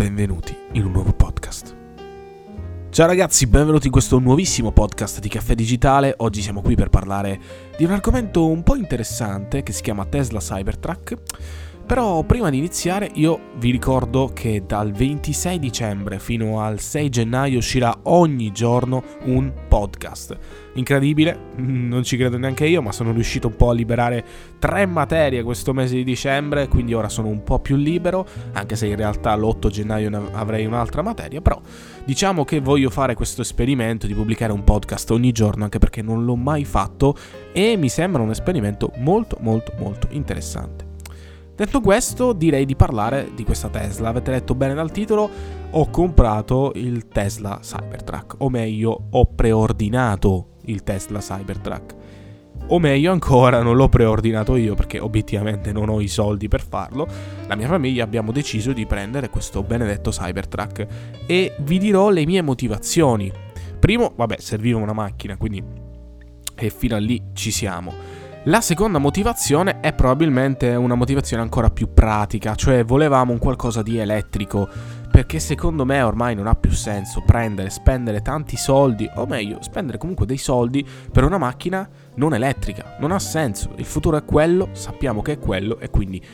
benvenuti in un nuovo podcast. Ciao ragazzi, benvenuti in questo nuovissimo podcast di Caffè Digitale. Oggi siamo qui per parlare di un argomento un po' interessante che si chiama Tesla Cybertruck però prima di iniziare io vi ricordo che dal 26 dicembre fino al 6 gennaio uscirà ogni giorno un podcast. Incredibile, non ci credo neanche io, ma sono riuscito un po' a liberare tre materie questo mese di dicembre, quindi ora sono un po' più libero, anche se in realtà l'8 gennaio avrei un'altra materia, però diciamo che voglio fare questo esperimento di pubblicare un podcast ogni giorno, anche perché non l'ho mai fatto e mi sembra un esperimento molto molto molto interessante. Detto questo, direi di parlare di questa Tesla. Avete letto bene dal titolo, ho comprato il Tesla Cybertruck, o meglio, ho preordinato il Tesla Cybertruck. O meglio ancora, non l'ho preordinato io perché obiettivamente non ho i soldi per farlo. La mia famiglia abbiamo deciso di prendere questo benedetto Cybertruck e vi dirò le mie motivazioni. Primo, vabbè, serviva una macchina, quindi e fino a lì ci siamo. La seconda motivazione è probabilmente una motivazione ancora più pratica, cioè volevamo un qualcosa di elettrico, perché secondo me ormai non ha più senso prendere, spendere tanti soldi, o meglio, spendere comunque dei soldi per una macchina non elettrica. Non ha senso, il futuro è quello, sappiamo che è quello e quindi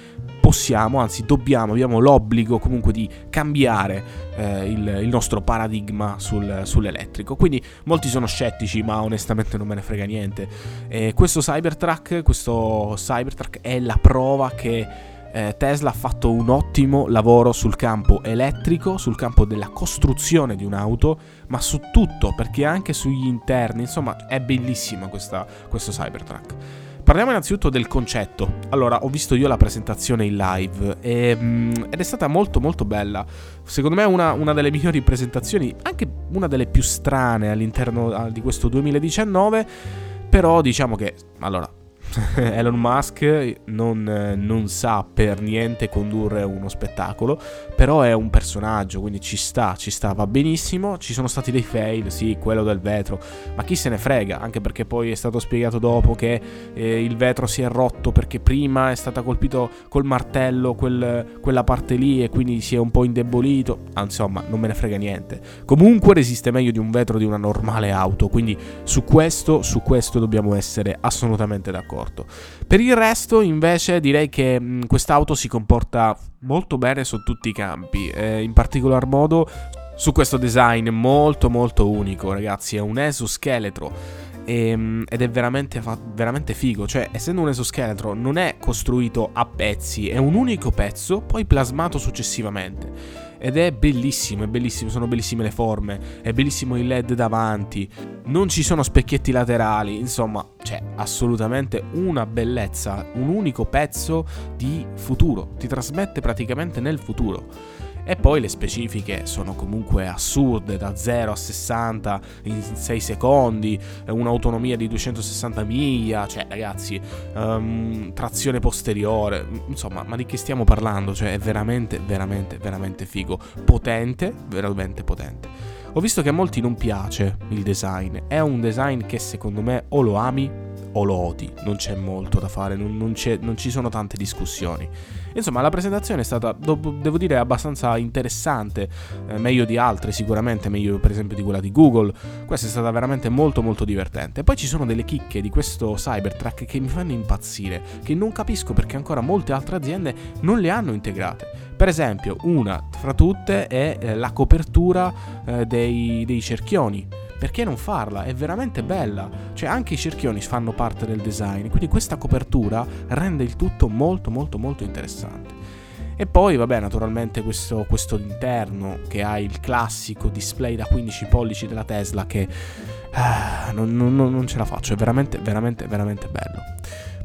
possiamo, anzi dobbiamo, abbiamo l'obbligo comunque di cambiare eh, il, il, nostro paradigma sul, sull'elettrico. Quindi molti sono scettici, ma onestamente non me ne frega niente. E questo Cybertruck, questo Cybertruck è la prova che eh, Tesla ha fatto un ottimo lavoro sul campo elettrico, sul campo della costruzione di un'auto, ma su tutto, perché anche sugli interni, insomma, è bellissimo questa, questo Cybertruck. Parliamo innanzitutto del concetto. Allora, ho visto io la presentazione in live e, mm, ed è stata molto molto bella. Secondo me una, una, delle migliori presentazioni, anche una delle più strane all'interno di questo 2019. Però diciamo che, allora, Elon Musk non, non, sa per niente condurre uno spettacolo, però è un personaggio, quindi ci sta, ci sta, va benissimo. Ci sono stati dei fail, sì, quello del vetro, ma chi se ne frega, anche perché poi è stato spiegato dopo che eh, il vetro si è rotto perché prima è stata colpito col martello quel, quella parte lì e quindi si è un po' indebolito. Ah, insomma, non me ne frega niente. Comunque resiste meglio di un vetro di una normale auto, quindi su questo, su questo dobbiamo essere assolutamente d'accordo d'accordo. Per il resto, invece, direi che mh, quest'auto si comporta molto bene su tutti i campi, eh, in particolar modo su questo design molto molto unico, ragazzi, è un esoscheletro. Ehm, ed è veramente, veramente figo. Cioè, essendo un esoscheletro, non è costruito a pezzi, è un unico pezzo, poi plasmato successivamente. Ed è bellissimo, è bellissimo, sono bellissime le forme, è bellissimo il LED davanti, non ci sono specchietti laterali, insomma, c'è assolutamente una bellezza, un unico pezzo di futuro, ti trasmette praticamente nel futuro. E poi le specifiche sono comunque assurde, da 0 a 60 in 6 secondi, un'autonomia di 260 miglia, cioè ragazzi, um, trazione posteriore, insomma, ma di che stiamo parlando? Cioè è veramente, veramente, veramente figo, potente, veramente potente. Ho visto che a molti non piace il design, è un design che secondo me o lo ami o lo odi, non c'è molto da fare, non, non, non ci sono tante discussioni. Insomma, la presentazione è stata, devo dire, abbastanza interessante, eh, meglio di altre sicuramente, meglio per esempio di quella di Google. Questa è stata veramente molto molto divertente. Poi ci sono delle chicche di questo Cybertruck che mi fanno impazzire, che non capisco perché ancora molte altre aziende non le hanno integrate. Per esempio, una fra tutte è eh, la copertura eh, dei, dei cerchioni perché non farla? È veramente bella. Cioè anche i cerchioni fanno parte del design, quindi questa copertura rende il tutto molto molto molto interessante. E poi, vabbè, naturalmente questo, questo interno che ha il classico display da 15 pollici della Tesla che ah, non, non, non ce la faccio, è veramente, veramente, veramente bello.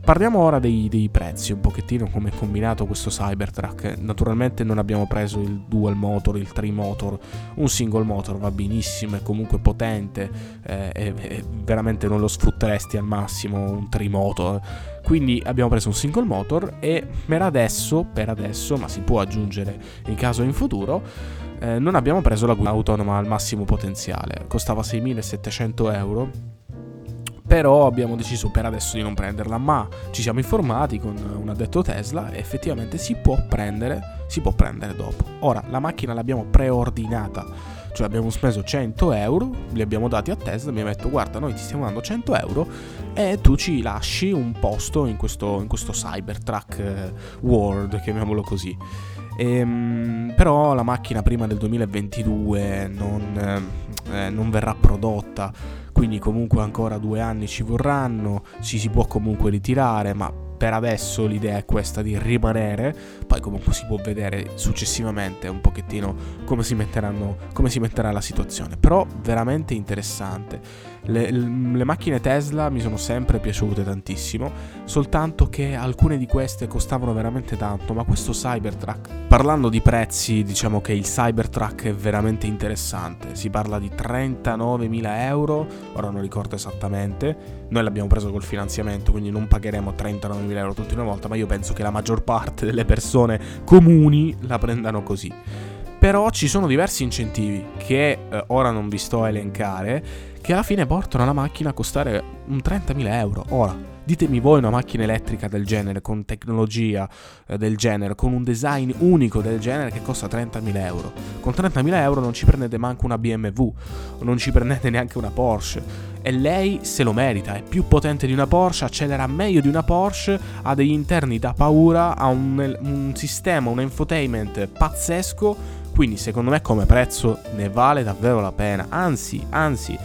Parliamo ora dei, dei, prezzi, un pochettino come è combinato questo Cybertruck. Naturalmente non abbiamo preso il dual motor, il trimotor, un single motor va benissimo, è comunque potente, eh, e, e veramente non lo sfrutteresti al massimo un trimotor. Quindi abbiamo preso un single motor e per adesso, per adesso, ma si può aggiungere in caso in futuro, eh, non abbiamo preso la guida autonoma al massimo potenziale. Costava 6.700 euro Però abbiamo deciso per adesso di non prenderla, ma ci siamo informati con un addetto Tesla e effettivamente si può prendere, si può prendere dopo. Ora, la macchina l'abbiamo preordinata, cioè abbiamo speso 100 euro, li abbiamo dati a Tesla, ha detto guarda noi ti stiamo dando 100 euro e tu ci lasci un posto in questo, in questo Cybertruck eh, World, chiamiamolo così. Ehm, però la macchina prima del 2022 non, eh, non verrà prodotta. Quindi comunque ancora due anni ci vorranno, ci si può comunque ritirare, ma per adesso l'idea è questa di rimanere, poi comunque si può vedere successivamente un pochettino come si, come si metterà la situazione, però veramente interessante. Le, le, macchine Tesla mi sono sempre piaciute tantissimo, soltanto che alcune di queste costavano veramente tanto, ma questo Cybertruck, parlando di prezzi, diciamo che il Cybertruck è veramente interessante, si parla di 39.000 euro, ora non ricordo esattamente, noi l'abbiamo preso col finanziamento, quindi non pagheremo 39.000 euro tutti una volta, ma io penso che la maggior parte delle persone comuni la prendano così. Però ci sono diversi incentivi che eh, ora non vi sto a elencare, che alla fine portano la macchina a costare un 30.000 euro. Ora, ditemi voi una macchina elettrica del genere, con tecnologia eh, del genere, con un design unico del genere che costa 30.000 euro. Con 30.000 euro non ci prendete manco una BMW, non ci prendete neanche una Porsche. E lei se lo merita, è più potente di una Porsche, accelera meglio di una Porsche, ha degli interni da paura, ha un, un sistema, un infotainment pazzesco quindi secondo me come prezzo ne vale davvero la pena. Anzi, anzi,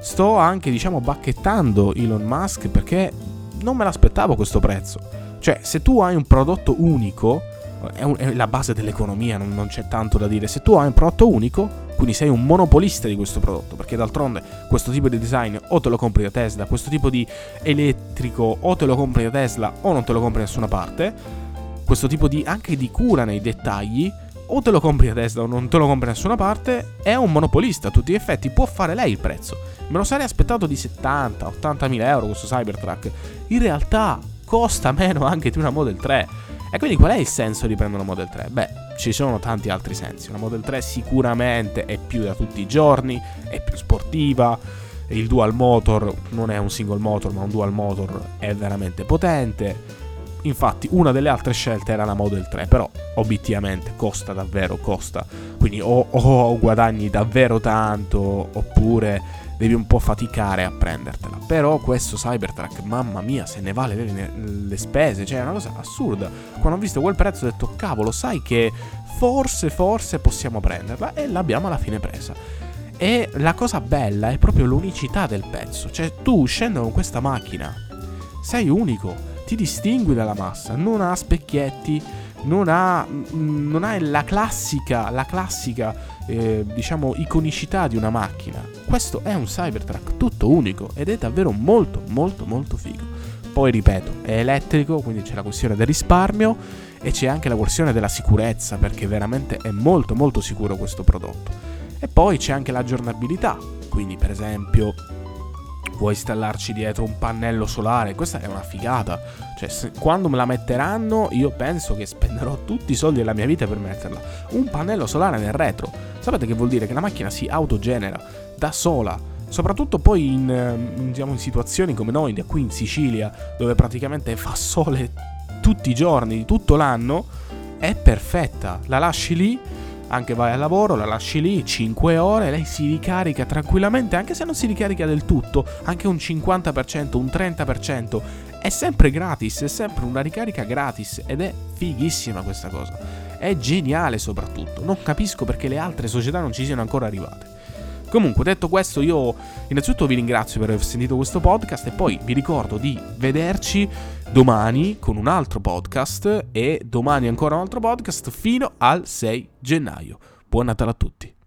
sto anche diciamo bacchettando Elon Musk perché non me l'aspettavo questo prezzo. Cioè, se tu hai un prodotto unico, è, un, è la base dell'economia, non, non, c'è tanto da dire. Se tu hai un prodotto unico, quindi sei un monopolista di questo prodotto, perché d'altronde questo tipo di design o te lo compri da Tesla, questo tipo di elettrico o te lo compri da Tesla o non te lo compri da nessuna parte, questo tipo di anche di cura nei dettagli o te lo compri a Tesla o non te lo compri da nessuna parte, è un monopolista a tutti gli effetti, può fare lei il prezzo. Me lo sarei aspettato di 70, 80 mila euro questo Cybertruck. In realtà costa meno anche di una Model 3. E quindi qual è il senso di prendere una Model 3? Beh, ci sono tanti altri sensi. Una Model 3 sicuramente è più da tutti i giorni, è più sportiva. Il dual motor non è un single motor, ma un dual motor è veramente potente Infatti una delle altre scelte era la Model 3, però obiettivamente costa davvero, costa. Quindi o, o guadagni davvero tanto oppure devi un po' faticare a prendertela. Però questo Cybertruck, mamma mia, se ne vale le, le spese, cioè è una cosa assurda. Quando ho visto quel prezzo ho detto, cavolo, sai che forse, forse possiamo prenderla e l'abbiamo alla fine presa. E la cosa bella è proprio l'unicità del pezzo, cioè tu uscendo con questa macchina sei unico ti distingui dalla massa, non ha specchietti, non ha, non ha la classica, la classica eh, diciamo, iconicità di una macchina. Questo è un Cybertruck tutto unico ed è davvero molto, molto, molto figo. Poi ripeto, è elettrico, quindi c'è la questione del risparmio e c'è anche la questione della sicurezza, perché veramente è molto, molto sicuro questo prodotto. E poi c'è anche l'aggiornabilità, quindi per esempio puoi installarci dietro un pannello solare, questa è una figata. Cioè, se, quando me la metteranno, io penso che spenderò tutti i soldi della mia vita per metterla. Un pannello solare nel retro. Sapete che vuol dire? Che la macchina si autogenera da sola. Soprattutto poi in, diciamo, in situazioni come noi, qui in Sicilia, dove praticamente fa sole tutti i giorni, tutto l'anno, è perfetta. La lasci lì anche vai al lavoro, la lasci lì 5 ore, lei si ricarica tranquillamente, anche se non si ricarica del tutto, anche un 50%, un 30%, è sempre gratis, è sempre una ricarica gratis ed è fighissima questa cosa. È geniale soprattutto, non capisco perché le altre società non ci siano ancora arrivate. Comunque, detto questo, io innanzitutto vi ringrazio per aver sentito questo podcast e poi vi ricordo di vederci domani con un altro podcast e domani ancora un altro podcast fino al 6 gennaio. Buon Natale a tutti.